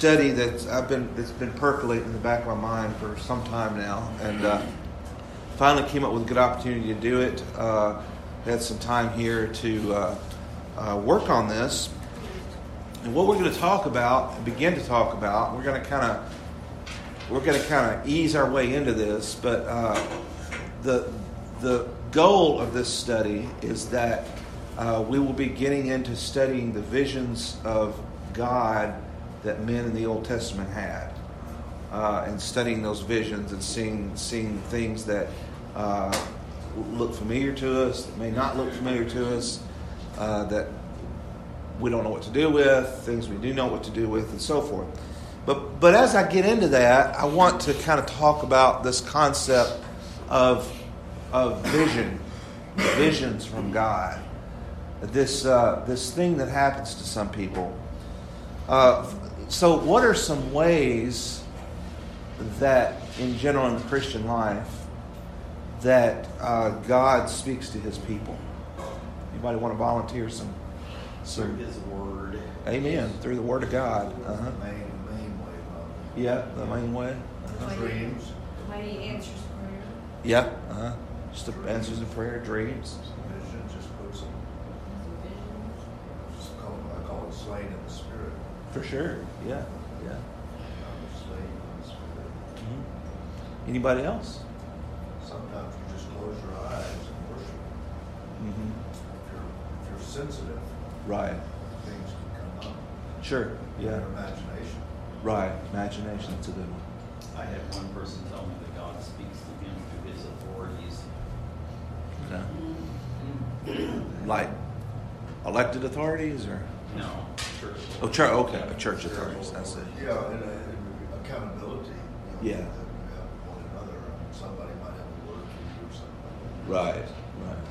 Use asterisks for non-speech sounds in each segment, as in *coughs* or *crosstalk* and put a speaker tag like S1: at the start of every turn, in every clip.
S1: study that I've been it's been percolating in the back of my mind for some time now, and uh, finally came up with a good opportunity to do it. Uh, had some time here to uh, uh, work on this, and what we're going to talk about, begin to talk about, we're going to kind of we're going to kind of ease our way into this, but uh, the the goal of this study is that uh, we will be getting into studying the visions of God that men in the Old Testament had, uh, and studying those visions and seeing seeing things that uh, look familiar to us, that may not look familiar to us, uh, that we don't know what to do with, things we do know what to do with, and so forth. But but as I get into that, I want to kind of talk about this concept of of vision, visions from God. This uh, this thing that happens to some people. Uh, so, what are some ways that, in general, in the Christian life, that uh, God speaks to His people? Anybody want to volunteer some?
S2: Through His Word.
S1: Amen. Through the Word of God.
S2: The
S1: Uh-huh.
S2: main, main way of
S1: Yeah, the main way.
S2: it. Dreams.
S3: When he answers prayer.
S1: Yeah. Uh-huh. Just the answers to prayer, dreams.
S2: Vision just puts them, just call it, I call it slain in the spirit.
S1: For sure. Yeah. Yeah.
S2: Slain in the spirit.
S1: Mhm. Anybody else?
S2: Sometimes you just close your eyes and worship.
S1: Mm-hmm.
S2: If you're, if you're sensitive,
S1: Right.
S2: things can come up.
S1: Sure. Yeah.
S2: Your imagination.
S1: Right. Imagination. That's a good one.
S4: I had one person tell me that God speaks to him through his authorities.
S1: Yeah. Like elected authorities or
S4: No, church.
S1: oh, church. Okay, church authorities. That's it.
S2: Yeah, and, uh, and accountability. you know,
S1: Yeah.
S2: That we have one another. Somebody might have a word for you or something.
S1: Right. Right.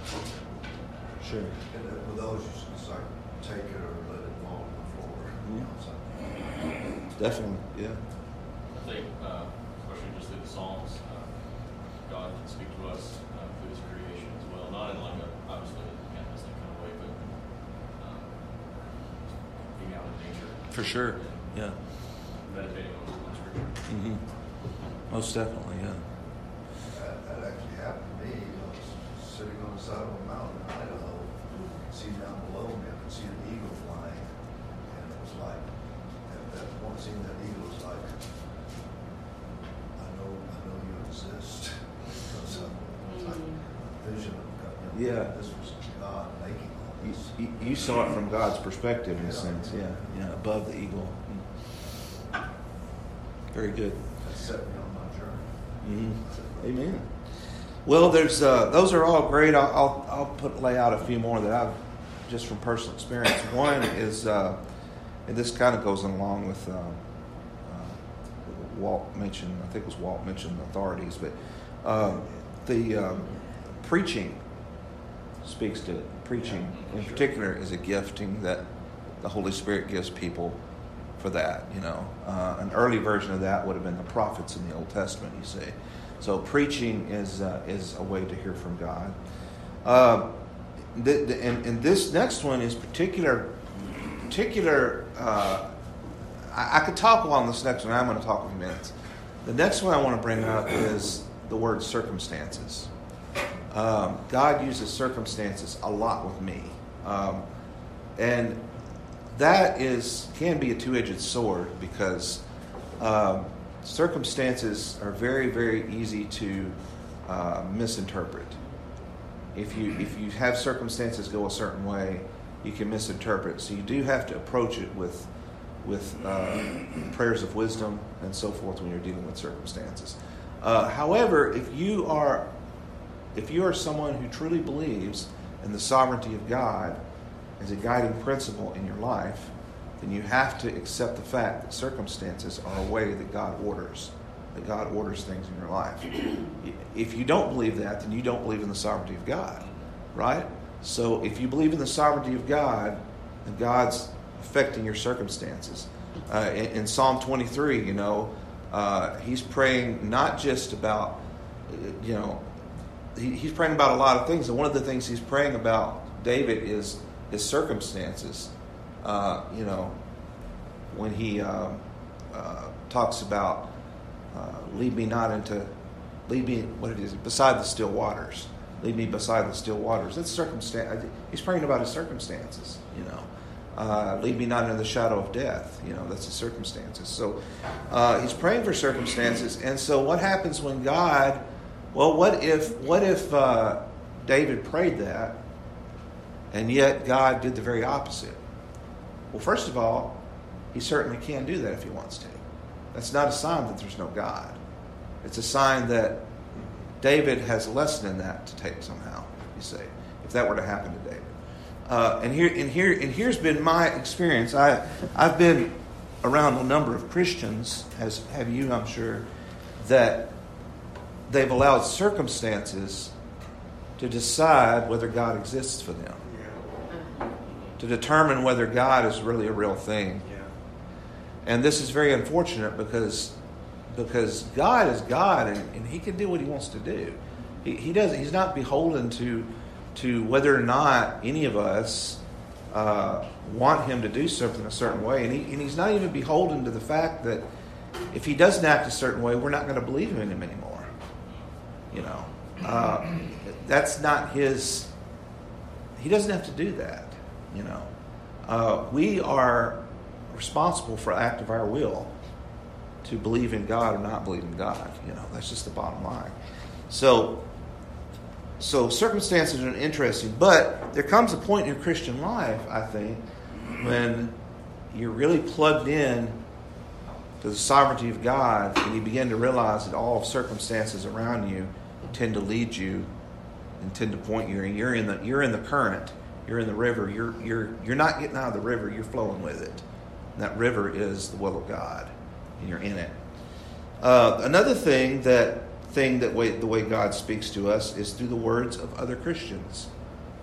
S1: Sure.
S2: And uh, with those, you should, it's like, take it or let it fall to the floor. you know, something.
S1: Definitely. Yeah.
S5: I think, uh, especially just through the Psalms, uh, God can speak to us uh, through His creation as well. Not in like a, obviously, again, this kind of way, but um, being out in nature.
S1: For sure. Yeah.
S5: Meditating on, on Scripture.
S1: Mm-hmm. Most definitely. Yeah.
S2: That, that actually happened to me. I was sitting on the side of a mountain in Idaho, see down below me, I could see an eagle flying. And it was like, at that point, seeing that eagle was like, I know, I know you exist. *laughs* So, it's like a vision of God. you know,
S1: Yeah.
S2: This was God making all
S1: You,
S2: this.
S1: you, you saw it from God's perspective in a sense. Yeah. Yeah. Above the eagle. Mm. Very good.
S2: That set me on my journey.
S1: Mm-hmm. Amen. Well, there's uh, those are all great. I'll, I'll I'll put lay out a few more that I've just from personal experience. One is, uh, and this kind of goes along with uh, uh, Walt mentioned. I think it was Walt mentioned authorities, but um, the um, preaching speaks to it. Preaching, in particular, is a gifting that the Holy Spirit gives people for that. You know, uh, an early version of that would have been the prophets in the Old Testament. You see, so preaching is uh, is a way to hear from God. Uh, the, the, and, and this next one is particular. Particular. Uh, I, I could talk on this next one. I'm going to talk a few minutes. The next one I want to bring up is the word circumstances. Um, God uses circumstances a lot with me, um, and that is can be a two-edged sword because um, circumstances are very, very easy to uh, misinterpret. If you if you have circumstances go a certain way, you can misinterpret. So you do have to approach it with with uh, prayers of wisdom and so forth when you're dealing with circumstances. Uh, however, if you are if you are someone who truly believes in the sovereignty of God as a guiding principle in your life, then you have to accept the fact that circumstances are a way that God orders that God orders things in your life. *clears throat* If you don't believe that, then you don't believe in the sovereignty of God, right? So if you believe in the sovereignty of God, then God's affecting your circumstances. Uh, in, in, Psalm 23, you know, uh, he's praying not just about, you know, he, he's praying about a lot of things. And one of the things he's praying about, David, is his circumstances. Uh, you know, when he uh, uh, talks about, uh, lead me not into, lead me, what it is, beside the still waters. Lead me beside the still waters. That's circumstance. He's praying about his circumstances, you know. Uh, lead me not into the shadow of death. You know, that's the circumstances. So uh, he's praying for circumstances. And so what happens when God, well, what if, what if David prayed that and yet God did the very opposite? Well, first of all, he certainly can do that if he wants to. That's not a sign that there's no God. It's a sign that David has a lesson in that to take somehow, you see, if that were to happen to David. Uh, and here and here and here's been my experience. I I've been around a number of Christians, as have you, I'm sure, that they've allowed circumstances to decide whether God exists for them, to determine whether God is really a real thing. And this is very unfortunate because because God is God and, and He can do what He wants to do. He, he does. He's not beholden to to whether or not any of us uh, want him to do something a certain way. And, he, and, he's not even beholden to the fact that if he doesn't act a certain way, we're not going to believe in him anymore. You know, uh, that's not his. He doesn't have to do that. You know, uh, we are responsible for act of our will to believe in God or not believe in God. You know, that's just the bottom line. So so circumstances are interesting, but there comes a point in your Christian life, I think, when you're really plugged in to the sovereignty of God and you begin to realize that all circumstances around you tend to lead you and tend to point you. And you're in the you're in the current, you're in the river. You're you're you're not getting out of the river. You're flowing with it. And that river is the will of God, and you're in it. Uh, another thing that thing that way, the way God speaks to us is through the words of other Christians,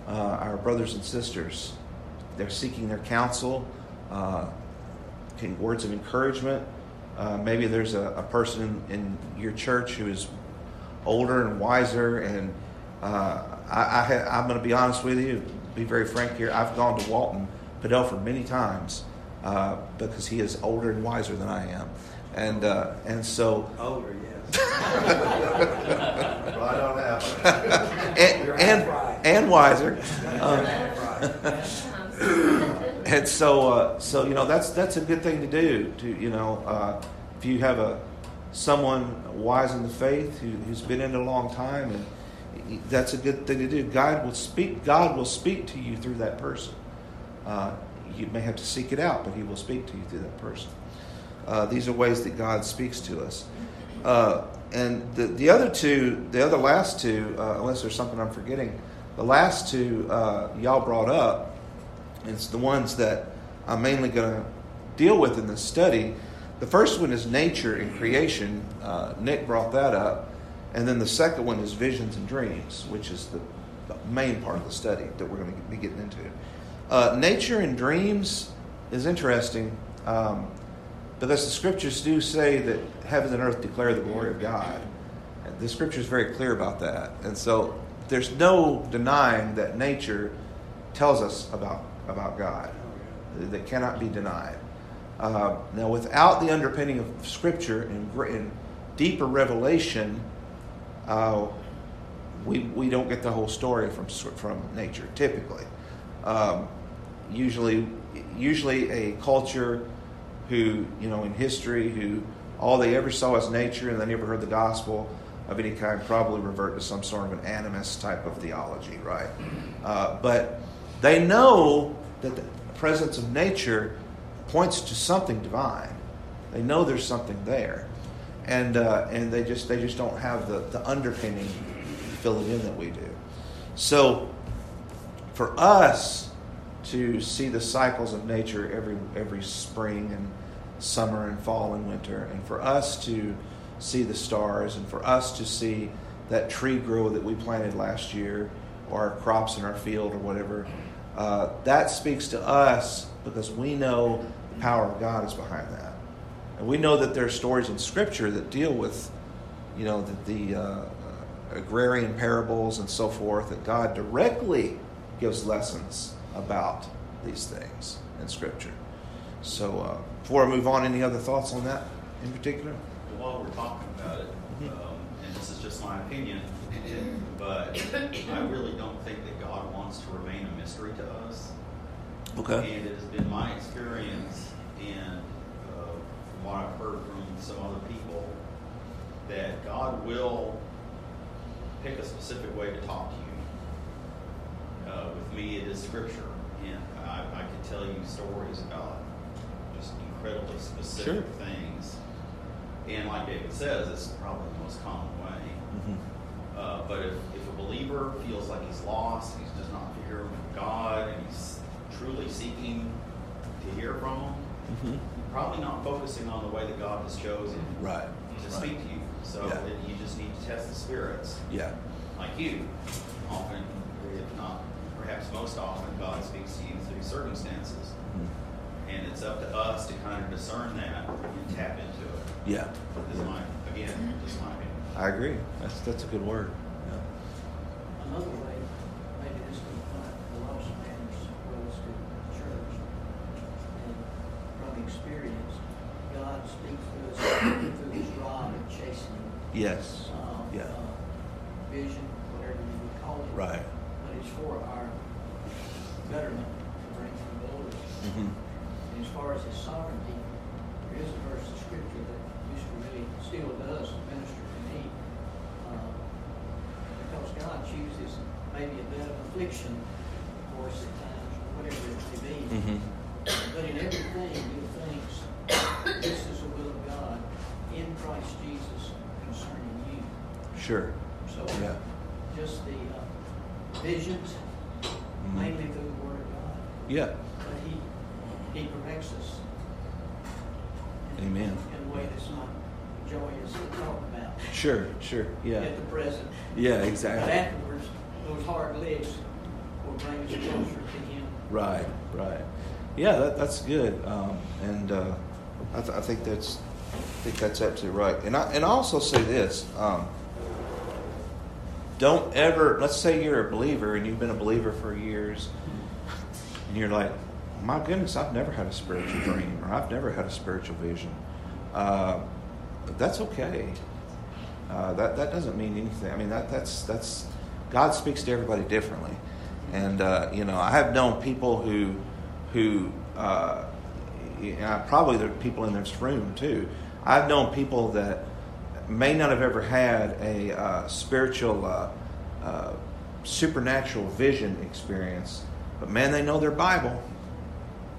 S1: uh, our brothers and sisters. They're seeking their counsel, uh, words of encouragement. Uh, maybe there's a, a person in, your church who is older and wiser, and uh, I, I am going to be honest with you, be very frank here. I've gone to Walton Padelford many times uh, because he is older and wiser than I am, and uh, and so
S6: older, yeah *laughs* *laughs*
S2: right on that.
S1: and, and, and wiser. Um, *laughs* and so, uh, so you know, that's that's a good thing to do. To you know, uh, if you have a someone wise in the faith who, who's been in a long time, and that's a good thing to do. God will speak. God will speak to you through that person. Uh, you may have to seek it out, but He will speak to you through that person. Uh, these are ways that God speaks to us. Uh, and the, the other two, the other last two, uh, unless there's something I'm forgetting, the last two uh, y'all brought up, it's the ones that I'm mainly going to deal with in this study. The first one is nature and creation. Uh, Nick brought that up. And then the second one is visions and dreams, which is the, the main part of the study that we're going to be getting into. Uh, nature and dreams is interesting. Um, because the scriptures do say that heaven and earth declare the glory of God. The scripture is very clear about that. And so there's no denying that nature tells us about, about God. That cannot be denied. Uh, now, without the underpinning of Scripture and, and deeper revelation, uh, we, we don't get the whole story from, from nature, typically. Um, usually, usually, a culture who, you know, in history, who all they ever saw was nature and they never heard the gospel of any kind, probably revert to some sort of an animist type of theology, right? Uh, but they know that the presence of nature points to something divine. They know there's something there, and uh, and they just they just don't have the the underpinning filling in that we do. So, for us, to see the cycles of nature every every spring and summer and fall and winter, and for us to see the stars and for us to see that tree grow that we planted last year or our crops in our field or whatever. Uh, that speaks to us because we know the power of God is behind that. And we know that there are stories in Scripture that deal with, you know, the, the uh, agrarian parables and so forth, that God directly gives lessons about these things in Scripture. So, uh, before I move on, any other thoughts on that in particular?
S4: While we're talking about it,
S1: Mhm.
S4: um, and this is just my opinion, *coughs* but I really don't think that God wants to remain a mystery to us.
S1: Okay.
S4: And it has been my experience, and uh, what I've heard from some other people, that God will pick a specific way to talk to you. Uh, with me, it is Scripture, and I, I could tell you stories about just incredibly specific
S1: Sure.
S4: things. And like David says, it's probably the most common way.
S1: Mhm.
S4: Uh, but if, if a believer feels like he's lost, he's just not hearing from God, and he's truly seeking to hear from Him,
S1: Mhm.
S4: Probably not focusing on the way that God has chosen
S1: Right.
S4: to
S1: Right.
S4: speak to you. So
S1: Yeah.
S4: then you just need to test the spirits,
S1: Yeah.
S4: like you. Often, if not perhaps most often, God speaks to you through circumstances,
S1: Mhm.
S4: and it's up to us to kind of discern that and tap into it.
S1: Yeah.
S4: This is my again, just my opinion.
S1: I agree. That's that's a good word. Yeah.
S6: Another way, maybe this would apply to the lost man as well as to the church. And from experience, God speaks to us through his rod of chastening.
S1: Yes.
S6: uh,
S1: Yeah.
S6: uh, Vision, whatever you would call it.
S1: Right.
S6: But it's for our betterment, to bring him
S1: Mhm.
S6: And as far as his sovereignty, there is a verse of scripture that used to really, still does minister to me. uh, Because God chooses maybe a bit of affliction for us at times, or whatever it may be.
S1: Mhm.
S6: But in everything, give thanks. This is the will of God in Christ Jesus concerning you.
S1: Sure.
S6: So
S1: Yeah.
S6: just the uh, visions,
S1: Mhm.
S6: mainly through the Word of God.
S1: Yeah.
S6: But he, he corrects us.
S1: Amen.
S6: In a way that's not joyous to talk about.
S1: Sure. Sure. Yeah.
S6: At the present.
S1: Yeah.
S6: But
S1: Exactly.
S6: afterwards, those hard lips will bring us closer to him.
S1: Right. Right. Yeah. That, that's good. Um, and uh, I, th- I think that's I think that's absolutely right. And I and I also say this. Um, don't ever. Let's say you're a believer and you've been a believer for years, and you're like, my goodness, I've never had a spiritual dream or I've never had a spiritual vision. Uh, that's okay. Uh, that that doesn't mean anything. I mean that that's that's God speaks to everybody differently, and uh, you know I have known people who who uh, probably there are people in this room too. I've known people that may not have ever had a uh, spiritual uh, supernatural vision experience, but man, they know their Bible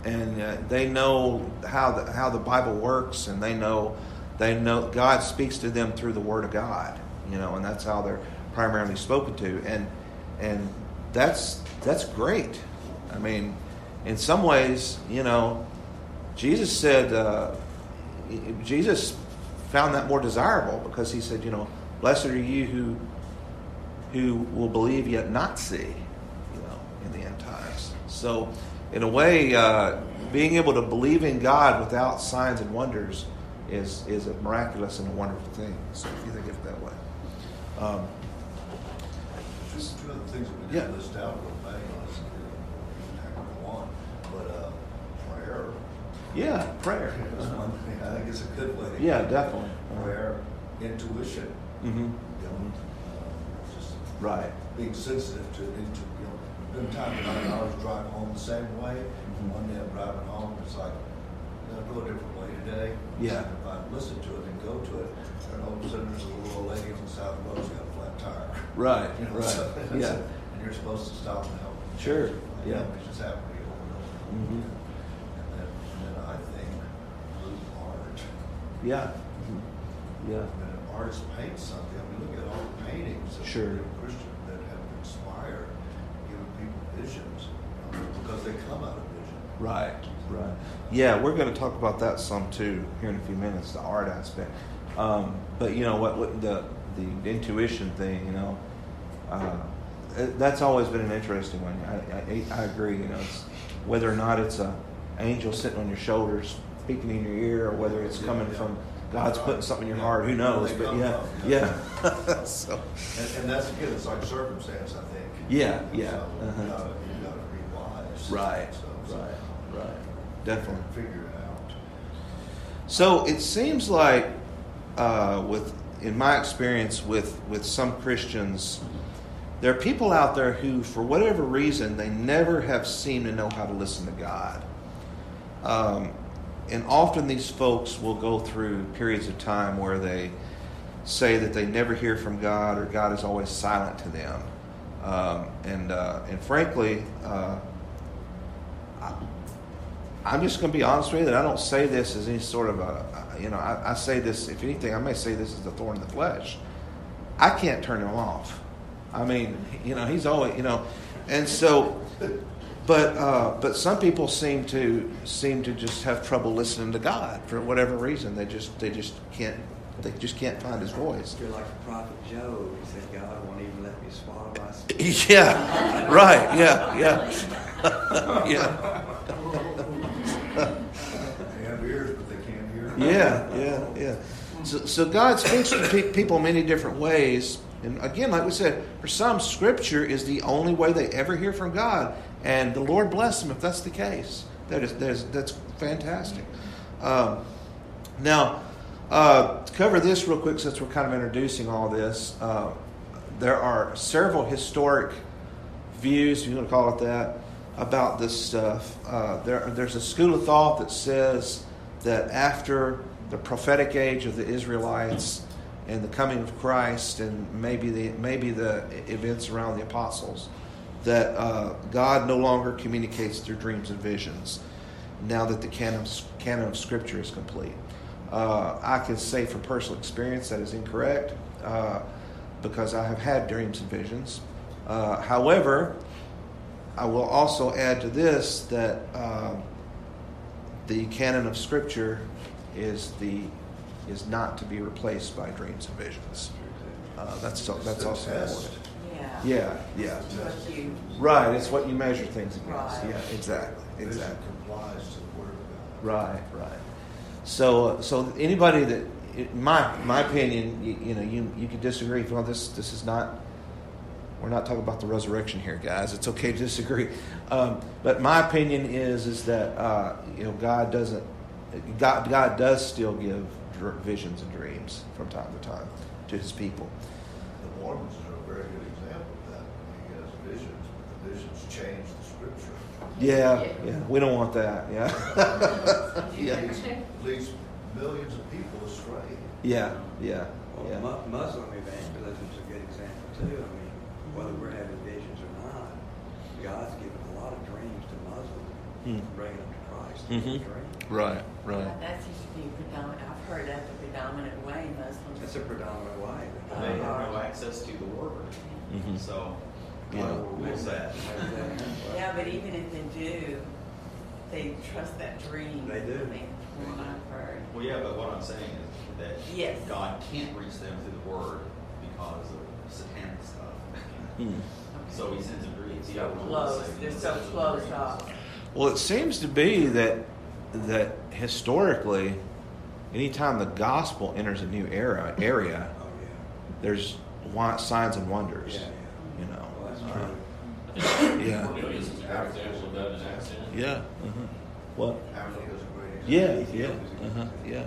S1: and uh, they know how the, how the Bible works, and they know they know God speaks to them through the Word of God, you know, and that's how they're primarily spoken to, and and that's that's great. I mean, in some ways, you know, Jesus said uh, Jesus found that more desirable because he said, you know, blessed are you who who will believe yet not see, you know, in the end times. So, in a way, uh, being able to believe in God without signs and wonders is is a miraculous and a wonderful thing. So, if you think of it that way. Um,
S2: Just two other things that we
S1: Yeah.
S2: did list out real fast, honestly, we can go on, but, uh, prayer.
S1: yeah, prayer.
S2: is one thing, I think it's a good way. to
S1: Yeah, definitely.
S2: Prayer, intuition,
S1: Mm-hmm.
S2: you know, uh, just
S1: Right.
S2: being sensitive to, into, been times when I was driving home the same way,
S1: Mhm.
S2: one day I'm driving home, it's like, you know, go a different way today.
S1: Yeah.
S2: If I listen to it and go to it, and all of a sudden there's a little old lady on the side of the road who's got a flat tire.
S1: Right.
S2: You know,
S1: Right.
S2: so- *laughs*
S1: Yeah.
S2: And you're supposed to stop and help.
S1: Sure, yeah.
S2: It's just happening over and over. and over
S1: Mhm.
S2: And then, and then I think blue art.
S1: Yeah. Mhm. Yeah.
S2: When an artist paints something, I mean, look at all the paintings of
S1: Sure.
S2: Christian that have inspired, giving people visions, you know, because they come out of vision.
S1: Right, right. Yeah, we're going to talk about that some too here in a few minutes, the art aspect. Um, but you know what, what the the intuition thing, you know, uh, it- that's always been an interesting one. I, I, I agree. You know, it's, whether or not it's a angel sitting on your shoulders, speaking in your ear, or whether it's coming from God's putting something in your heart. Who knows? But yeah, yeah. *laughs* so
S2: And, and that's, again, it's like circumstance, I think.
S1: Yeah, yeah,
S2: So
S1: uh-huh.
S2: you
S1: right,
S2: So-
S1: right, right, definitely.
S2: Figure it out.
S1: So it seems like, uh, with in my experience with with some Christians, there are people out there who, for whatever reason, they never have seemed to know how to listen to God. Um, and often these folks will go through periods of time where they say that they never hear from God or God is always silent to them. Um, and uh, and frankly, uh, I'm just going to be honest with you that I don't say this as any sort of a, you know, I, I say this, if anything, I may say this as a thorn in the flesh. I can't turn him off. I mean, you know, he's always, you know, and so, but uh, but some people seem to seem to just have trouble listening to God for whatever reason. They just they just can't they just can't find His voice.
S7: You're like the prophet Job. He said, God won't even let me swallow my *laughs* spit.
S1: Yeah, right. Yeah, yeah, *laughs* *laughs* yeah.
S2: They have ears, but they can't hear.
S1: Yeah, yeah, yeah. So, so God speaks to pe- people many different ways. And again, like we said, for some, Scripture is the only way they ever hear from God. And the Lord bless them if that's the case. That is, that is that's fantastic. Um, now, uh, to cover this real quick, since we're kind of introducing all this, uh, there are several historic views, if you want to call it that, about this stuff. Uh, there, there's a school of thought that says that after the prophetic age of the Israelites and the coming of Christ, and maybe the maybe the events around the apostles, that uh, God no longer communicates through dreams and visions. Now that the canon of, canon of Scripture is complete, uh, I can say from personal experience that is incorrect uh, because I have had dreams and visions. Uh, however, I will also add to this that um, the canon of Scripture is the is not to be replaced by dreams and visions. Uh, that's so, that's also important.
S3: Yeah.
S1: Yeah, yeah.
S3: What you,
S1: Right, it's what you measure things against.
S3: Right.
S1: Yeah, exactly,
S2: Vision
S1: exactly.
S2: complies to the word of God.
S1: Right, right. So, uh, so anybody that, in my my opinion, you, you know, you you could disagree. Well, this this is not. We're not talking about the resurrection here, guys. It's okay to disagree. Um, but my opinion is is that uh, you know God doesn't. God God does still give dr- visions and dreams from time to time to His people.
S2: The Mormons are a very good example of that. He has visions, but the visions change the scripture.
S1: Yeah,
S3: Yeah.
S1: yeah. We don't want that. Yeah. *laughs* yeah.
S2: Leads, leads millions of people astray.
S1: Yeah. Yeah.
S7: Well,
S1: Yeah.
S7: Muslim evangelism is a good example too. I mean, whether we're having visions or not, God's given a lot of dreams to Muslims,
S1: Hmm.
S7: bringing them to Christ
S1: Mhm.
S7: through dreams.
S1: Right. Right.
S3: that seems to be predominant, I've heard that the predominant way Muslims.
S7: That's a predominant way.
S3: Uh,
S4: They have no access to the word.
S1: Mhm.
S4: So,
S1: Yeah.
S4: what's that?
S7: That?
S3: Yeah, but even if they do, they trust that dream.
S7: They do.
S3: I mean, I've heard.
S4: Well, yeah, but what I'm saying is that
S3: Yes.
S4: God can't reach them through the word because of satanic stuff.
S1: Hmm.
S4: So he sends a dreams. He
S3: So
S4: overrules
S3: close,
S4: Satan
S3: they're so
S4: sends
S3: close off.
S1: Well, it seems to be that that historically, anytime the gospel enters a new era area,
S7: Oh, yeah.
S1: there's wa- signs and wonders.
S7: Yeah, yeah.
S1: You know.
S7: Well, that's
S1: Uh,
S7: true.
S5: I
S1: Yeah.
S5: Cornelius is a great example of that in Acts. isn't it?
S1: yeah. mhm. What?
S2: Africa's a great
S1: Yeah. Yeah. Uh-huh. Yeah.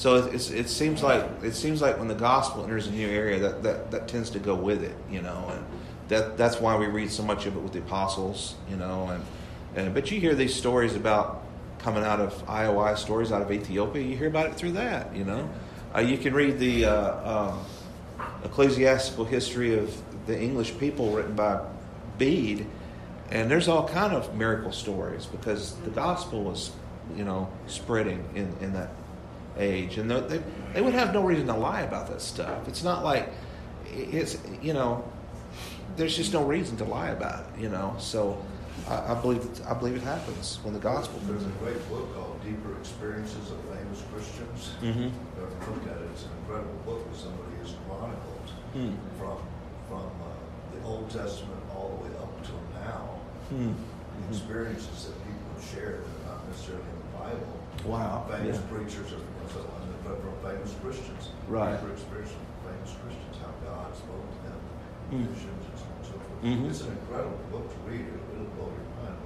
S1: So it, it seems like it seems like when the gospel enters a new area, that, that, that tends to go with it. You know, and that that's why we read so much of it with the apostles. You know, and and but you hear these stories about coming out of IOI stories out of Ethiopia. You hear about it through that. You know, uh, you can read the uh, um, ecclesiastical history of the English people written by Bede, and there's all kind of miracle stories because the gospel was, you know, spreading in, in that age, and they, they would have no reason to lie about that stuff. It's not like it's you know, there's just no reason to lie about it, you know. So I, I believe I believe it happens when the gospel
S2: There's a great book called Deeper Experiences of Famous Christians.
S1: in.
S2: If you ever looked at it, it's an incredible book where somebody has chronicled
S1: Hmm.
S2: from, from uh, the Old Testament all the way up until now,
S1: Hmm.
S2: the experiences that people have shared that are not necessarily in the Bible.
S1: Wow,
S2: Famous
S1: yeah.
S2: preachers or so on, but from famous Christians.
S1: Right.
S2: Deeper experiences from famous Christians, how God spoke to them,
S1: Hmm.
S2: visions and so on and so forth.
S1: Mhm.
S2: It's an incredible book to read. It'll, it'll blow your mind.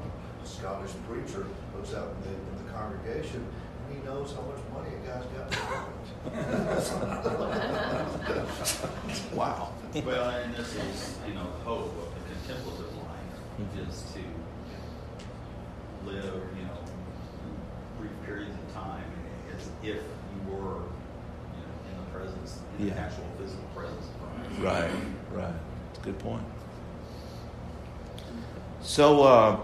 S2: A Scottish preacher looks out in the, in the congregation and he knows how much money a guy's got in his. *laughs*
S1: Wow.
S4: Well, and this is, you know, the hope of the contemplative life is to live, you know, brief periods of time as if you know, in the presence, in the
S1: Yeah.
S4: actual physical presence of Christ.
S1: Right, right. That's a good point. So, uh,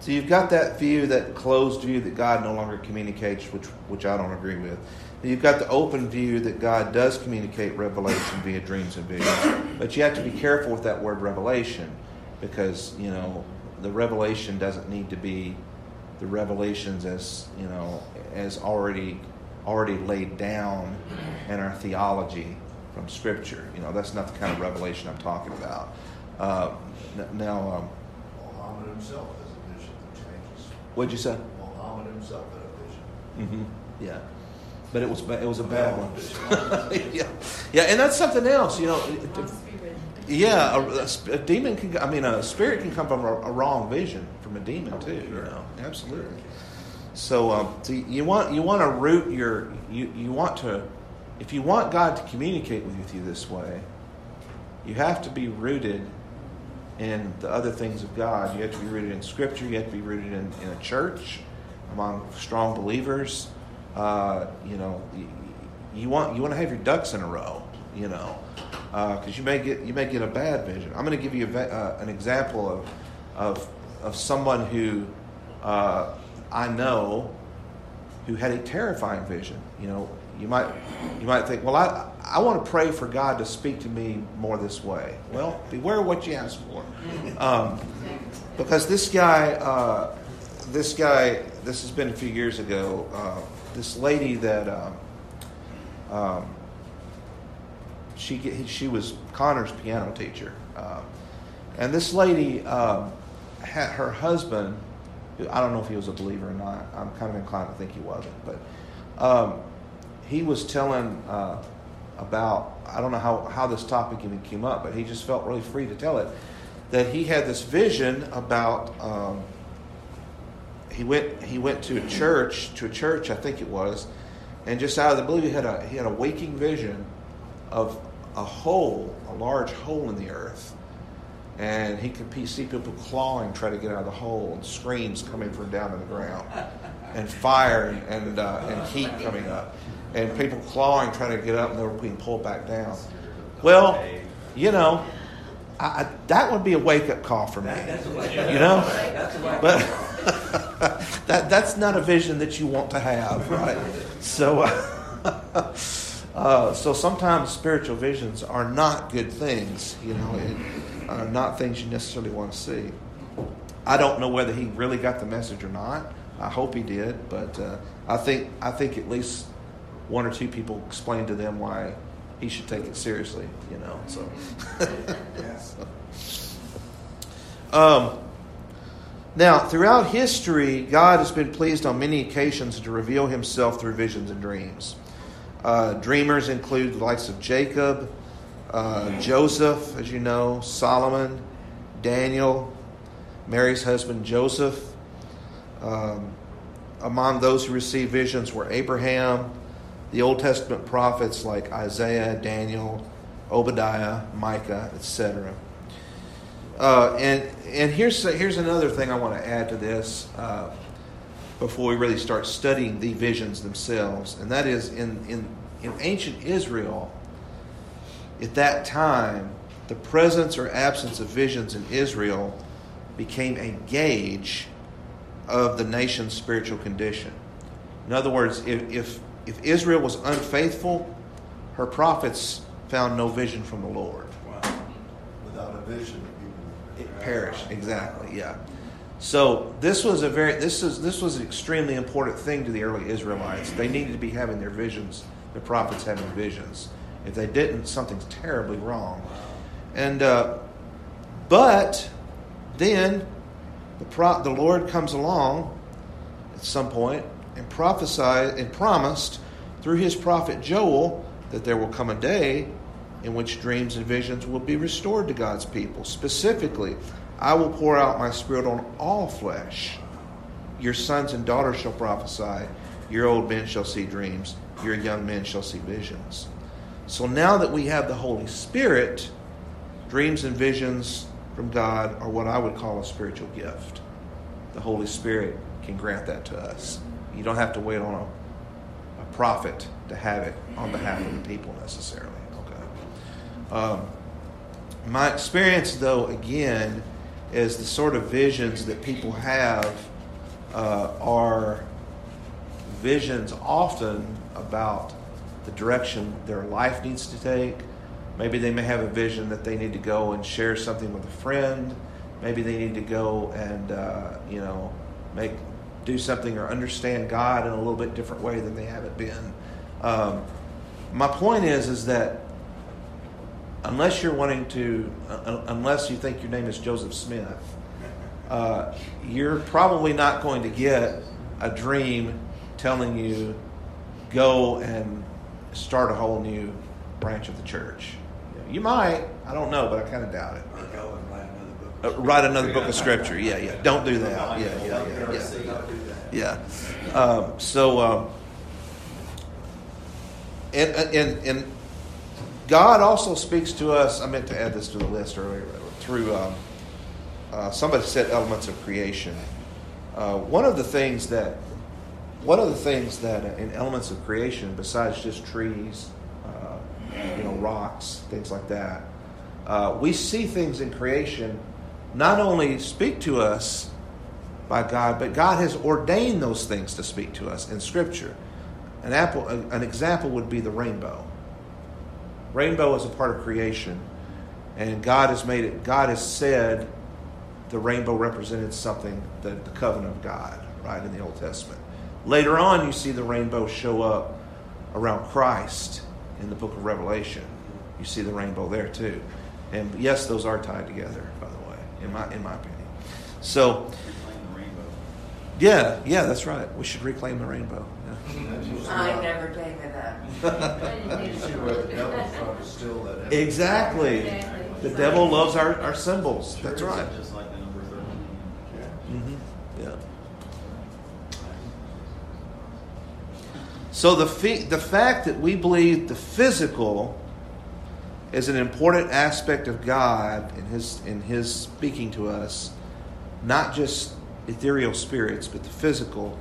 S1: so you've got that view, that closed view that God no longer communicates, which which I don't agree with. And you've got the open view that God does communicate revelation via dreams and visions, but you have to be careful with that word revelation because you know the revelation doesn't need to be the revelations as you know as already already laid down in our theology from Scripture. You know that's not the kind of revelation I'm talking about. Uh, now, um,
S2: Muhammad himself has a vision that changes.
S1: what'd you say?
S2: Muhammad himself had a vision.
S1: Mm-hmm. Yeah, but it was it was a bad one. *laughs* yeah, yeah, and that's something else. You know, it-
S3: Wants to be written.
S1: yeah, a, a a demon can. I mean, a spirit can come from a, a wrong vision from a demon too. You know, absolutely. So, um, so you want you want to root your you you want to if you want God to communicate with you this way, you have to be rooted in the other things of God. You have to be rooted in Scripture. You have to be rooted in, in a church among strong believers. Uh, you know, you, want you want to have your ducks in a row. You know, because you may get you may get a bad vision. I'm going to give you a, uh, an example of of of someone who uh, I know who had a terrifying vision. You know, you might you might think, well, I I want to pray for God to speak to me more this way. Well, beware what you ask for, um, because this guy, uh, this guy, this has been a few years ago. Uh, this lady that. Um, um, she she was Connor's piano teacher, uh, and this lady um, had her husband. I don't know if he was a believer or not. I'm kind of inclined to think he wasn't, but um, he was telling uh, about I don't know how how this topic even came up, but he just felt really free to tell it that he had this vision about. Um, he went he went to a church to a church I think it was, and just out of the blue he had a he had a waking vision of a hole, a large hole in the earth, and he could see people clawing, try to get out of the hole, and screams coming from down to the ground, and fire and and, uh, and heat coming up, and people clawing, trying to get up, and they were being pulled back down. Well, you know, I, I, that would be a wake up call for me.
S7: That- that's a way.
S1: You know, but *laughs* that that's not a vision that you want to have, right? So, uh, *laughs* uh, so sometimes spiritual visions are not good things, you know, and are not things you necessarily want to see. I don't know whether he really got the message or not. I hope he did, but uh, I think I think at least one or two people explained to them why he should take it seriously, you know. So. *laughs* Um, now, throughout history, God has been pleased on many occasions to reveal himself through visions and dreams. Uh, dreamers include the likes of Jacob, uh, Joseph, as you know, Solomon, Daniel, Mary's husband Joseph. Um, among those who received visions were Abraham, the Old Testament prophets like Isaiah, Daniel, Obadiah, Micah, etc. Uh, and and here's here's another thing I want to add to this uh, before we really start studying the visions themselves, and that is in in in ancient Israel. At that time, the presence or absence of visions in Israel became a gauge of the nation's spiritual condition. In other words, if if, if Israel was unfaithful, her prophets found no vision from the Lord. Wow.
S2: Without a vision.
S1: It perished, exactly, yeah. So this was a very this is this was an extremely important thing to the early Israelites. They needed to be having their visions, the prophets having visions. If they didn't, something's terribly wrong. And uh, but then the pro- the Lord comes along at some point and prophesied and promised through his prophet Joel that there will come a day in which dreams and visions will be restored to God's people. Specifically, I will pour out my spirit on all flesh. Your sons and daughters shall prophesy, your old men shall see dreams, your young men shall see visions. So now that we have the Holy Spirit, dreams and visions from God are what I would call a spiritual gift. The Holy Spirit can grant that to us. You don't have to wait on a, a prophet to have it on behalf of the people necessarily. Okay. Um, my experience, though, again, is the sort of visions that people have uh, are visions often about the direction their life needs to take. Maybe they may have a vision that they need to go and share something with a friend. Maybe they need to go and uh, you know make do something or understand God in a little bit different way than they have it been. Um, my point is is that unless you're wanting to, uh, unless you think your name is Joseph Smith, uh, you're probably not going to get a dream telling you go and start a whole new branch of the church. You might, I don't know, but I kind of doubt it.
S7: Or go and write another book.
S1: Uh, write another book of scripture. Yeah, yeah. Don't do that. Yeah, yeah, yeah, yeah.
S7: That.
S1: Yeah. Um, so, um, and, and, and God also speaks to us. I meant to add this to the list earlier through um, uh, somebody said elements of creation. Uh, one of the things that one of the things that uh, in elements of creation, besides just trees, uh, you know, rocks, things like that, uh, we see things in creation not only speak to us by God, but God has ordained those things to speak to us in Scripture. An, apple, an example would be the rainbow. Rainbow is a part of creation, and God has made it. God has said the rainbow represented something, the, the covenant of God, right in the Old Testament. Later on, you see the rainbow show up around Christ in the book of Revelation. You see the rainbow there too, and yes, those are tied together. By the way, in my in my opinion. So, yeah, yeah, that's right. We should reclaim the rainbow. Yeah.
S2: That's usually
S3: I never gave it up.
S2: usually where the devil's *laughs* trying to steal that. information.
S1: Exactly. The devil loves our, our symbols. That's right.
S4: Just like the number thirteen.
S1: hmm Yeah. So the fe- the fact that we believe the physical is an important aspect of God in His in His speaking to us, not just ethereal spirits, but the physical,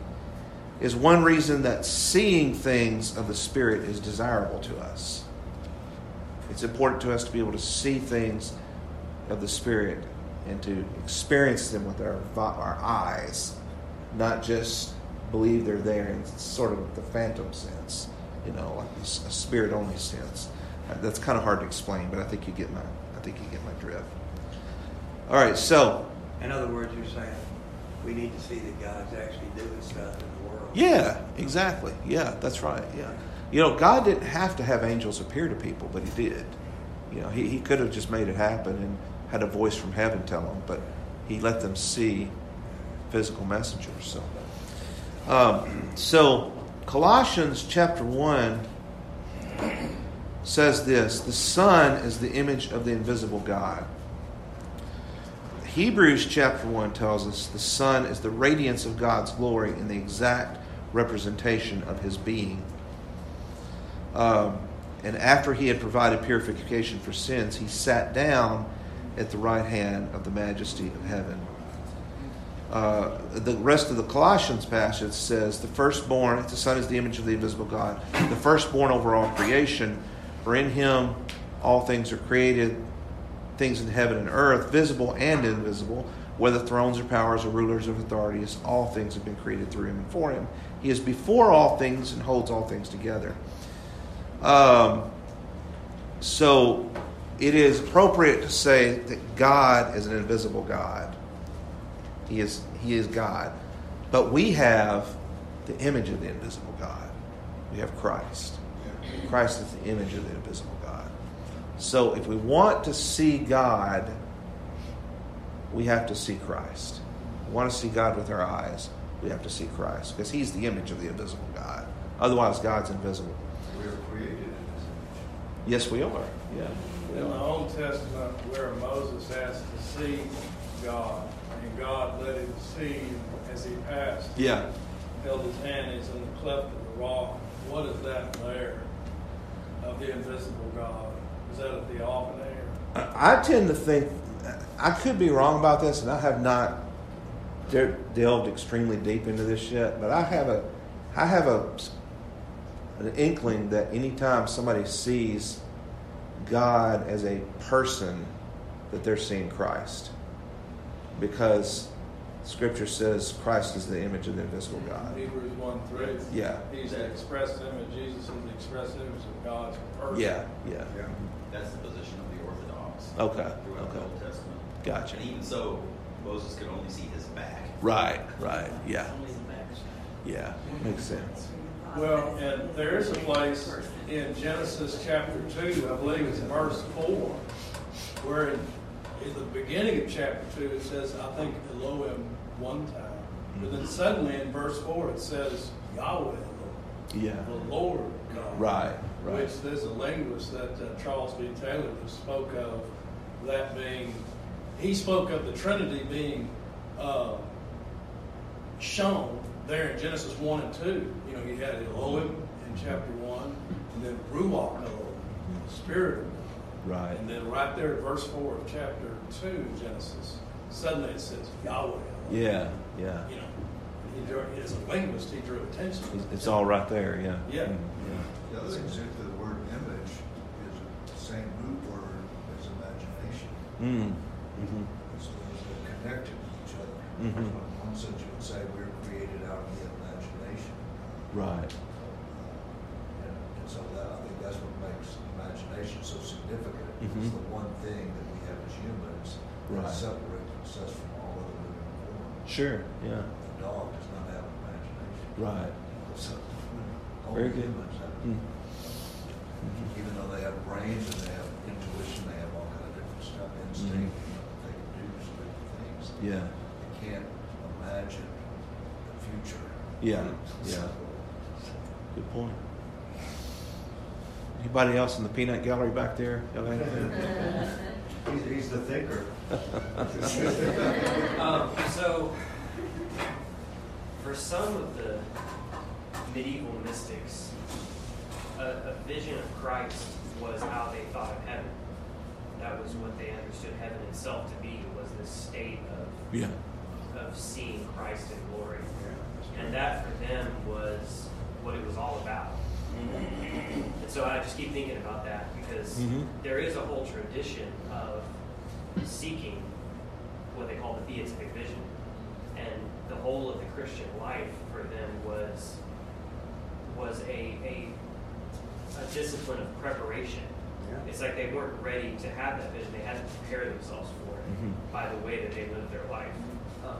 S1: is one reason that seeing things of the Spirit is desirable to us. It's important to us to be able to see things of the Spirit and to experience them with our our eyes, not just believe they're there in sort of the phantom sense, you know, like a spirit only sense. Uh, That's kind of hard to explain, but I think you get my I think you get my drift. All right, so
S7: In other words, you're saying we need to see that God's actually doing stuff.
S1: Yeah, exactly. Yeah, that's right. Yeah, you know, God didn't have to have angels appear to people, but He did. You know, He He could have just made it happen and had a voice from heaven tell them, but He let them see physical messengers. So. Um, so Colossians chapter 1 says this The Son is the image of the invisible God. Hebrews chapter 1 tells us the Son is the radiance of God's glory and the exact representation of his being. Um, and after he had provided purification for sins, he sat down at the right hand of the majesty of heaven. Uh, the rest of the Colossians passage says, The firstborn, the Son is the image of the invisible God, the firstborn over all creation, for in him all things are created, things in heaven and earth, visible and invisible, whether thrones or powers or rulers or authorities, all things have been created through him and for him. He is before all things and holds all things together. Um, so it is appropriate to say that God is an invisible God. He is He is God. But we have the image of the invisible God. We have Christ. Christ is the image of the invisible. So if we want to see God, we have to see Christ. We want to see God with our eyes, we have to see Christ because He's the image of the invisible God. Otherwise, God's invisible.
S2: We are created in His image.
S1: Yes, we are. Yeah. we
S8: In the
S1: are.
S8: Old Testament, where Moses asked to see God, and God let him see him as he passed,
S1: Yeah.
S8: held his hand, he's in the cleft of the rock. What is that there of the invisible God? Is that a theophany? Or?
S1: I tend to think, I could be wrong about this, and I have not de- delved extremely deep into this yet, but I have a, I have a, an inkling that anytime somebody sees God as a person, that they're seeing Christ, because Scripture says Christ is the image of the invisible God.
S8: Hebrews 1 3.
S1: Yeah.
S8: He's the express image. Jesus is the express image of God's person.
S1: Yeah, yeah,
S2: Yeah.
S4: That's the position of the Orthodox.
S1: Okay,
S4: Throughout the
S1: okay.
S4: Old Testament.
S1: Gotcha.
S4: And even so, Moses could only see his back.
S1: right, right, yeah,
S6: Only the backside.
S1: yeah, makes sense.
S8: Well, and there is a place in Genesis chapter 2, I believe it's verse 4, where in, in the beginning of chapter 2 it says, I think Elohim one time. But then suddenly in verse 4 it says Yahweh,
S1: Yeah,
S8: the Lord God.
S1: right, right.
S8: Which there's a linguist that uh, Charles B. Taylor who spoke of that being, he spoke of the Trinity being uh, shown there in Genesis 1 and 2. You know, you had Elohim in chapter 1, and then Ruach Elohim, the Spirit of God.
S1: Right.
S8: And then right there, verse 4 of chapter 2 in Genesis, suddenly it says Yahweh. Elohim.
S1: Yeah, yeah.
S8: You know, he drew, as a linguist, he drew attention.
S1: It's- It's all right there, yeah.
S8: Yeah.
S1: Mm,
S2: The other thing is that the word image is the same root word as imagination.
S1: yeah. Mm, mhm.
S2: So they're connected to each other.
S1: Mhm.
S2: In one sense, you would say we're created out of the imagination.
S1: Right.
S2: Uh, And, and so that, I think that's what makes imagination so significant. It's
S1: Mhm.
S2: the one thing that we have as humans
S1: Right.
S2: that separates us from all other living forms.
S1: Sure, yeah.
S2: The dog does not have an imagination.
S1: Right.
S2: So,
S1: Very good.
S2: humans have,
S1: Mm. Mhm.
S2: even though they have brains and they have intuition, they have all kind of different stuff, instinct,
S1: Mhm.
S2: they can do certain things.
S1: Yeah,
S2: They can't imagine the future.
S1: yeah, yeah. Good point. Anybody else in the peanut gallery back there? Y'all got anything? *laughs*
S2: He's, he's the thinker. *laughs*
S9: Um, so, for some of the medieval mystics, a, a vision of Christ was how they thought of heaven. That was what they understood heaven itself to be, was this state of,
S1: Yeah.
S9: of seeing Christ in glory. And that for them was what it was all about. And so I just keep thinking about that because
S1: Mhm.
S9: there is a whole tradition of seeking what they call the beatific vision. And the whole of the Christian life for them was was a, a, a discipline of preparation.
S7: Yeah.
S9: It's like they weren't ready to have that vision. They had to prepare themselves for it
S1: Mhm.
S9: by the way that they lived their life. Um,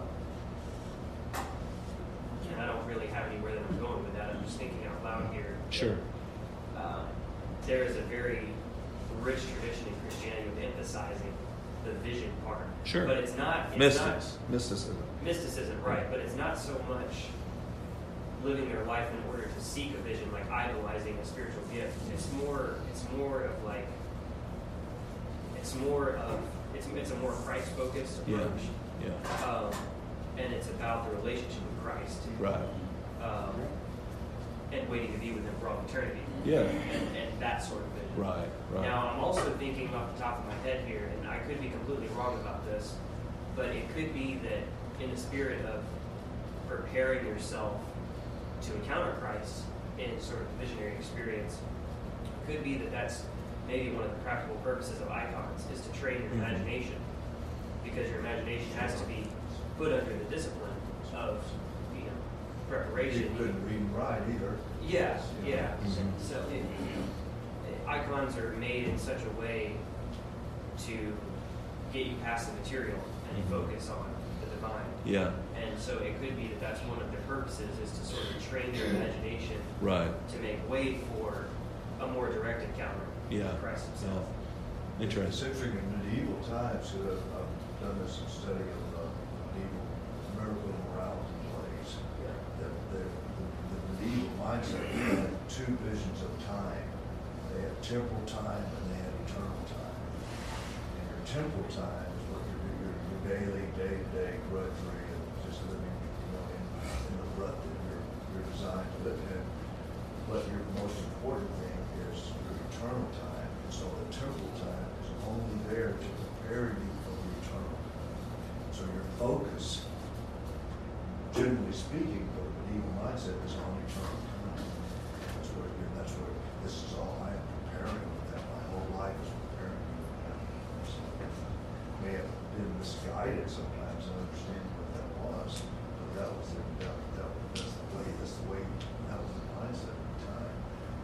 S9: and I don't really have anywhere that I'm going with that. I'm just thinking out loud here.
S1: Sure.
S9: Uh, there is a very rich tradition in Christianity of emphasizing the vision part.
S1: Sure.
S9: But it's not it's not
S1: Mysticism.
S9: mysticism, right? But it's not so much living their life in order to seek a vision, like idolizing a spiritual gift. It's more it's more of like it's more of it's it's a more Christ focused
S1: Yeah.
S9: approach.
S1: Yeah.
S9: Um, and it's about the relationship with Christ.
S1: Right.
S9: Um, and waiting to be with him for all eternity.
S1: Yeah.
S9: And, and that sort of vision.
S1: Right. Right.
S9: Now, I'm also thinking off the top of my head here, and I could be completely wrong about this, but it could be that in the spirit of preparing yourself to encounter Christ in sort of visionary experience, could be that that's maybe one of the practical purposes of icons is to train your
S1: Mhm.
S9: imagination, because your imagination has to be put under the discipline of you know preparation.
S2: couldn't read and write either.
S9: Yeah, yeah.
S1: Mhm.
S9: So it, icons are made in such a way to get you past the material and you
S1: Mhm.
S9: focus on the mind.
S1: Yeah.
S9: And so it could be that that's one of the purposes is to sort of train their imagination
S1: Right.
S9: to make way for a more direct encounter
S1: Yeah.
S9: with Christ himself.
S2: It's
S1: Interesting.
S2: interesting in medieval times, because I've, I've done this in study of uh, medieval miracle and morality plays, that the, the, the medieval mindset had two visions of time. They had temporal time and they had eternal time. And your temporal time is what your, your, your daily, day-to-day drudgery of just living, you know, in, in the rut that you're, you're designed to live in. But your most important thing is your eternal time. And so the temporal time is only there to prepare you for the eternal. So your focus, generally speaking, for the medieval mindset is on eternal time. That's what, you're- that's what, this is all I am preparing with that. My whole life is preparing you for that. So, May have been misguided sometimes in understanding what that was, but that was, the- that, that, that's the way, that's the way, that was the mindset at the time.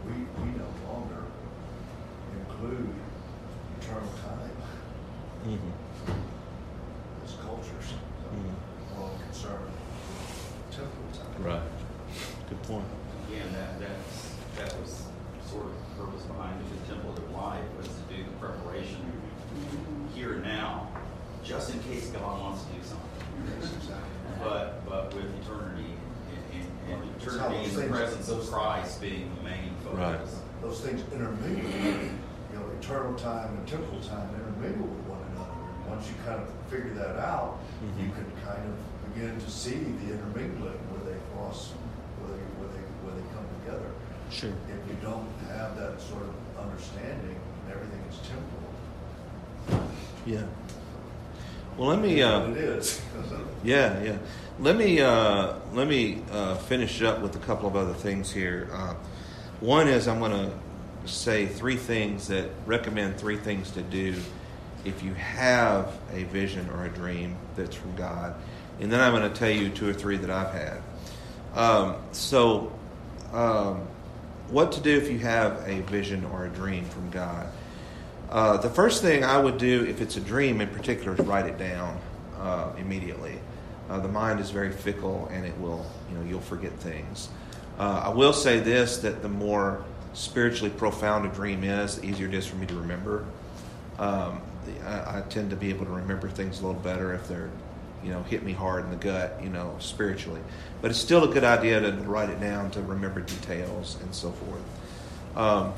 S2: We, we no longer include eternal time
S1: hmm
S2: as cultures. So
S1: Mhm.
S2: We're all concerned with temporal time.
S1: Right. Good point.
S4: Again, that, that's, that was sort of the purpose behind the temple of life was to do the preparation here and now, just in case God wants to do something.
S2: Yes, exactly.
S4: But, but with eternity, and, and, and
S2: It's how
S4: eternity in
S2: those
S4: the
S2: things-
S4: presence of
S2: those-
S4: Christ being the main
S1: Right.
S4: focus.
S2: Those things intermingle, you know, eternal time and temporal time intermingle with one another. And Once you kind of figure that out, you
S1: Mhm.
S2: can kind of begin to see the intermingling where they cross, where they, where they, where they come together.
S1: Sure.
S2: If you don't have that sort of understanding, and everything is temporal.
S1: Yeah. Well, let me. Uh,
S2: It is. *laughs*
S1: Yeah, yeah. Let me uh, let me uh, finish up with a couple of other things here. Uh, one is I'm going to say three things that recommend three things to do if you have a vision or a dream that's from God, and then I'm going to tell you two or three that I've had. Um, so, um, what to do if you have a vision or a dream from God? Uh, the first thing I would do, if it's a dream in particular, is write it down uh, immediately. Uh, the mind is very fickle, and it will, you know, you'll forget things. Uh, I will say this: that the more spiritually profound a dream is, the easier it is for me to remember. Um, I, I tend to be able to remember things a little better if they're, you know, hit me hard in the gut, you know, spiritually. But it's still a good idea to write it down to remember details and so forth. Um,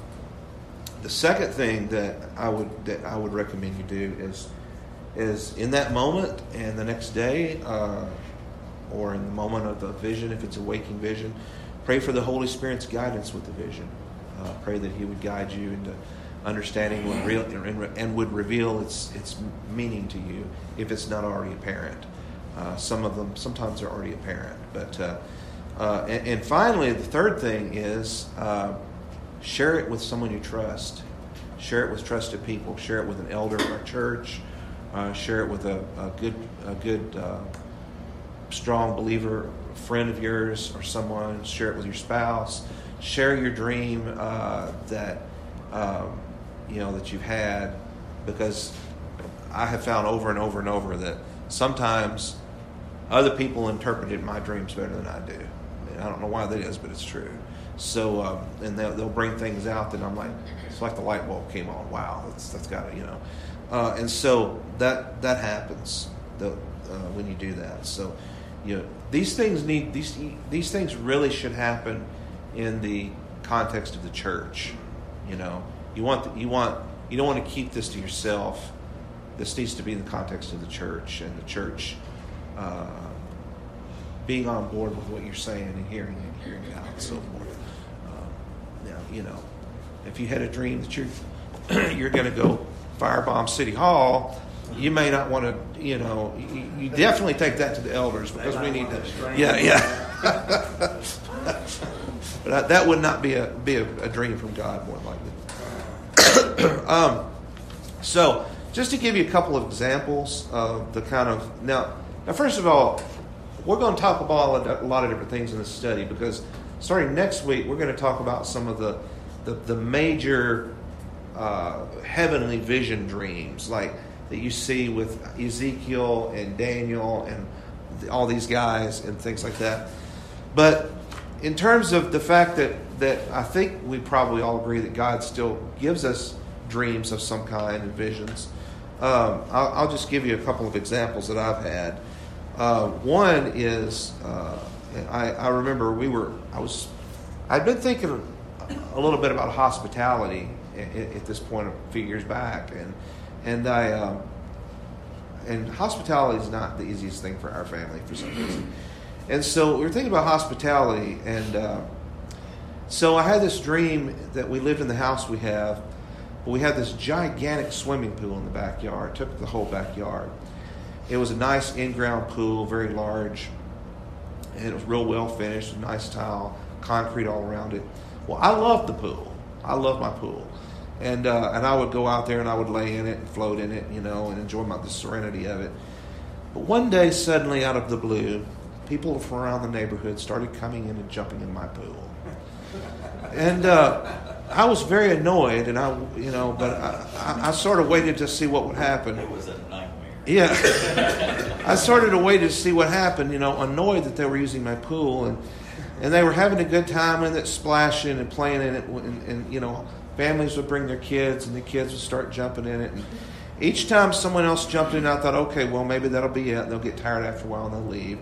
S1: the second thing that I would that I would recommend you do is is in that moment and the next day, uh, or in the moment of the vision, if it's a waking vision, pray for the Holy Spirit's guidance with the vision. Uh, pray that He would guide you into understanding what real, and, would reveal its its meaning to you if it's not already apparent. Uh, some of them sometimes are already apparent, but uh, uh, and, and finally, the third thing is uh, share it with someone you trust. Share it with trusted people. Share it with an elder in our church. Uh, share it with a, a good, a good, strong believer, friend of yours, or someone. Share it with your spouse. Share your dream uh, that um, you know that you've had, because I have found over and over and over that sometimes other people interpreted my dreams better than I do. And I don't know why that is, but it's true. So, um, and they'll, they'll bring things out that I'm like, it's like the light bulb came on. Wow, that's that's got to, you know. Uh, and so that that happens the, uh, when you do that. So, you know, these things need these these things really should happen in the context of the church. You know, you want the, you want you don't want to keep this to yourself. This needs to be in the context of the church and the church uh, being on board with what you're saying and hearing and hearing it out and so forth. Uh, now, you know, if you had a dream that you're *clears throat* you're going to go firebomb City Hall, you may not want to. You know, you, you definitely take that to the elders because we need to. Yeah, yeah. *laughs* but that, would not be a be a, a dream from God, more likely. *coughs* um, so, just to give you a couple of examples of the kind of now, now first of all, we're going to talk about a lot of different things in this study because starting next week, we're going to talk about some of the the, the major uh, heavenly vision dreams, like that you see with Ezekiel and Daniel and all these guys and things like that. But in terms of the fact that that I think we probably all agree that God still gives us dreams of some kind and visions. Um, I'll, I'll just give you a couple of examples that I've had. Uh, one is uh, I, I remember we were I was I'd been thinking a little bit about hospitality at, at this point a few years back, and and I um, and hospitality is not the easiest thing for our family for some reason, and so we were thinking about hospitality, and uh, so I had this dream that we lived in the house we have, but we had this gigantic swimming pool in the backyard, took the whole backyard. It was a nice in-ground pool, very large, and it was real well finished, nice tile, concrete all around it. Well, I loved the pool. I love my pool, and uh, and I would go out there and I would lay in it and float in it, you know, and enjoy my, the serenity of it. But one day, suddenly, out of the blue, people from around the neighborhood started coming in and jumping in my pool, and uh, I was very annoyed, and I, you know, but I, I, I sort of waited to see what would happen.
S4: It was a nightmare.
S1: Yeah. *laughs* I started to wait to see what happened, you know, annoyed that they were using my pool and and they were having a good time in it, splashing and playing in it, and, and you know, families would bring their kids and the kids would start jumping in it. And each time someone else jumped in, I thought, okay, well maybe that'll be it. They'll get tired after a while and they'll leave.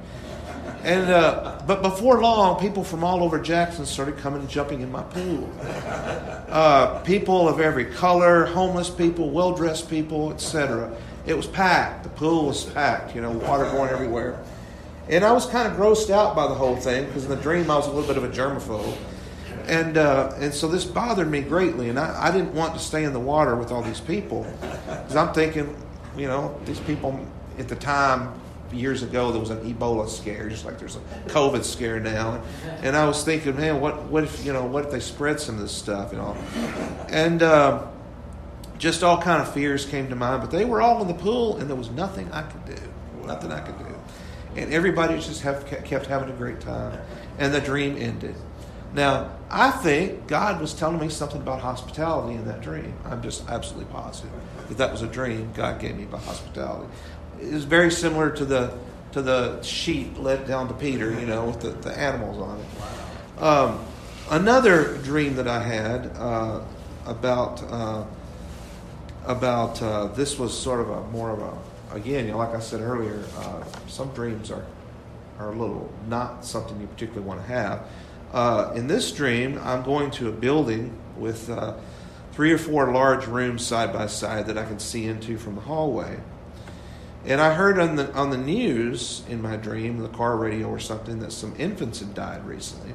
S1: And uh, but before long, people from all over Jackson started coming and jumping in my pool. Uh, people of every color, homeless people, well-dressed people, etc. It was packed. The pool was packed. You know, water going everywhere. And I was kind of grossed out by the whole thing because in the dream I was a little bit of a germaphobe. And, uh, and so this bothered me greatly. And I, I didn't want to stay in the water with all these people because I'm thinking, you know, these people at the time, years ago, there was an Ebola scare, just like there's a COVID scare now. And I was thinking, man, what, what if, you know, what if they spread some of this stuff, you know? And, uh, just all kind of fears came to mind, but they were all in the pool, and there was nothing I could do. Nothing I could do and everybody just have, kept having a great time, and the dream ended. Now, I think God was telling me something about hospitality in that dream. I'm just absolutely positive that that was a dream God gave me about hospitality. Was very similar to the to the sheep led down to Peter, you know, with the, the animals on it. Um, another dream that I had uh, about uh, about uh, this was sort of a more of a again, you know, like I said earlier, uh, some dreams are are a little not something you particularly want to have. Uh, in this dream, I'm going to a building with uh, three or four large rooms side by side that I can see into from the hallway. And I heard on the on the news in my dream, the car radio or something, that some infants had died recently.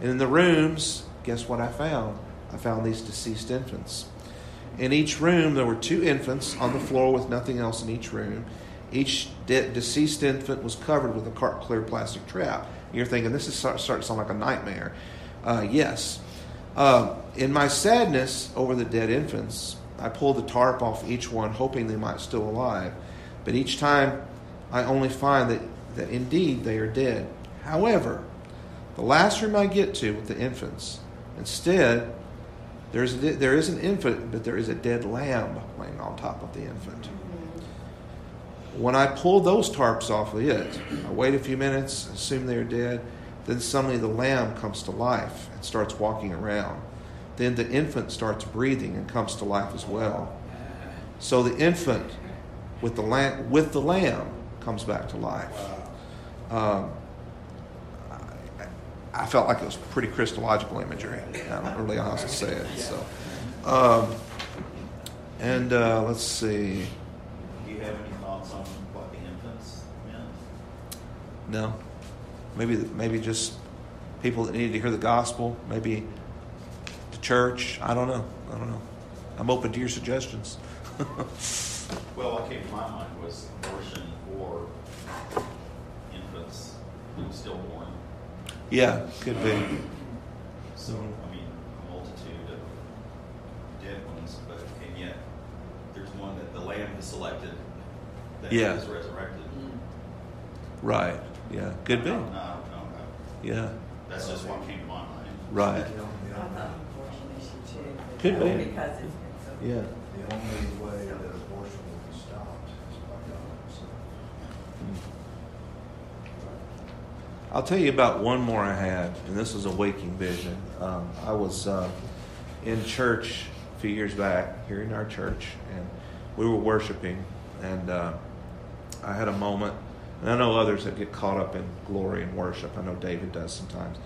S1: And in the rooms, guess what I found? I found these deceased infants. In each room, there were two infants on the floor with nothing else in each room. Each de- deceased infant was covered with a clear plastic trap. You're thinking, this is starting to sound like a nightmare. Uh, yes. Uh, in my sadness over the dead infants, I pulled the tarp off each one, hoping they might still alive. But each time, I only find that, that indeed they are dead. However, the last room I get to with the infants, instead, there's a, there is an infant, but there is a dead lamb laying on top of the infant. When I pull those tarps off of it, I wait a few minutes, assume they're dead. Then suddenly the lamb comes to life and starts walking around. Then the infant starts breathing and comes to life as well. So the infant with the lamb, with the lamb comes back to life. Um, I felt like it was pretty Christological imagery. I don't really know how to say it. So, um, and uh, let's see.
S4: Do you have any thoughts on what the infants meant?
S1: No, maybe maybe just people that needed to hear the gospel. Maybe the church. I don't know. I don't know. I'm open to your suggestions. *laughs*
S4: well, what came to my mind was abortion or infants who were stillborn.
S1: Yeah, could be.
S4: So, I mean, a multitude of dead ones, but and yet there's one that the Lamb has selected that
S1: Yeah.
S4: is resurrected. Mm.
S1: Right. Yeah, could be.
S4: No, no, no.
S1: Yeah.
S4: That's just what came to my mind.
S1: Right.
S2: The only,
S3: I thought abortion issue too. but,
S1: Could be.
S3: Because it's been so.
S1: Yeah.
S2: the only way that abortion will be stopped is by God himself.
S1: I'll tell you about one more I had, and this was a waking vision. Um, I was uh, in church a few years back here in our church, and we were worshiping, and uh, I had a moment, and I know others that get caught up in glory and worship. I know David does sometimes.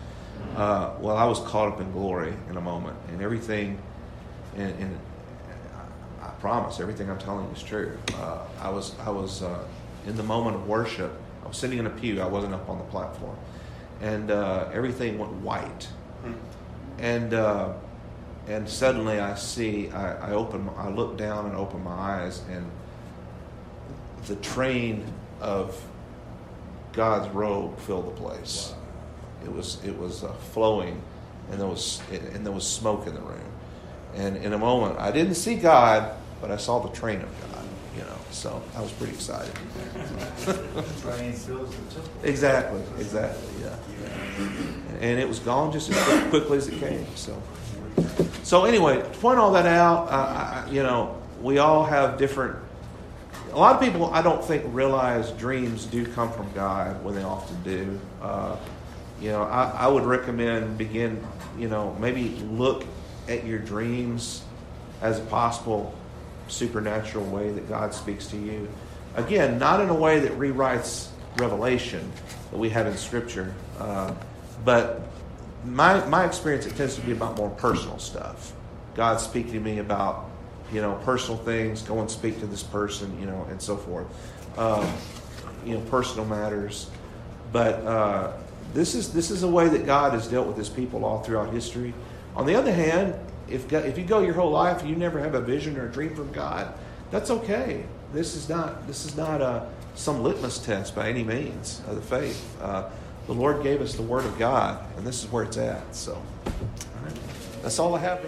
S1: Uh, well, I was caught up in glory in a moment, and everything, and, and I promise everything I'm telling you is true. Uh, I was I was uh, in the moment of worship. Sitting in a pew. I wasn't up on the platform, and uh, everything went white. And uh, and suddenly I see I, I open I look down and open my eyes, and the train of God's robe filled the place. It was it was uh, flowing, and there was and there was smoke in the room. And in a moment, I didn't see God, but I saw the train of God. So I was pretty excited.
S2: Train fills the temple.
S1: exactly, exactly, yeah. And it was gone just as quickly as it came. So, so anyway, to point all that out, uh, I, you know, we all have different. A lot of people, I don't think, realize dreams do come from God when they often do. Uh, you know, I, I would recommend begin, you know, maybe look at your dreams as possible supernatural way that God speaks to you. Again, not in a way that rewrites revelation that we have in Scripture, uh, but my my experience it tends to be about more personal stuff. God speaking to me about you know personal things, go and speak to this person, you know, and so forth. Um, you know, personal matters, but uh, this is this is a way that God has dealt with His people all throughout history. On the other hand, if if you go your whole life and you never have a vision or a dream from God, that's okay. This is not this is not a some litmus test by any means of the faith. Uh, the Lord gave us the Word of God, and this is where it's at. So, all right. that's all I have.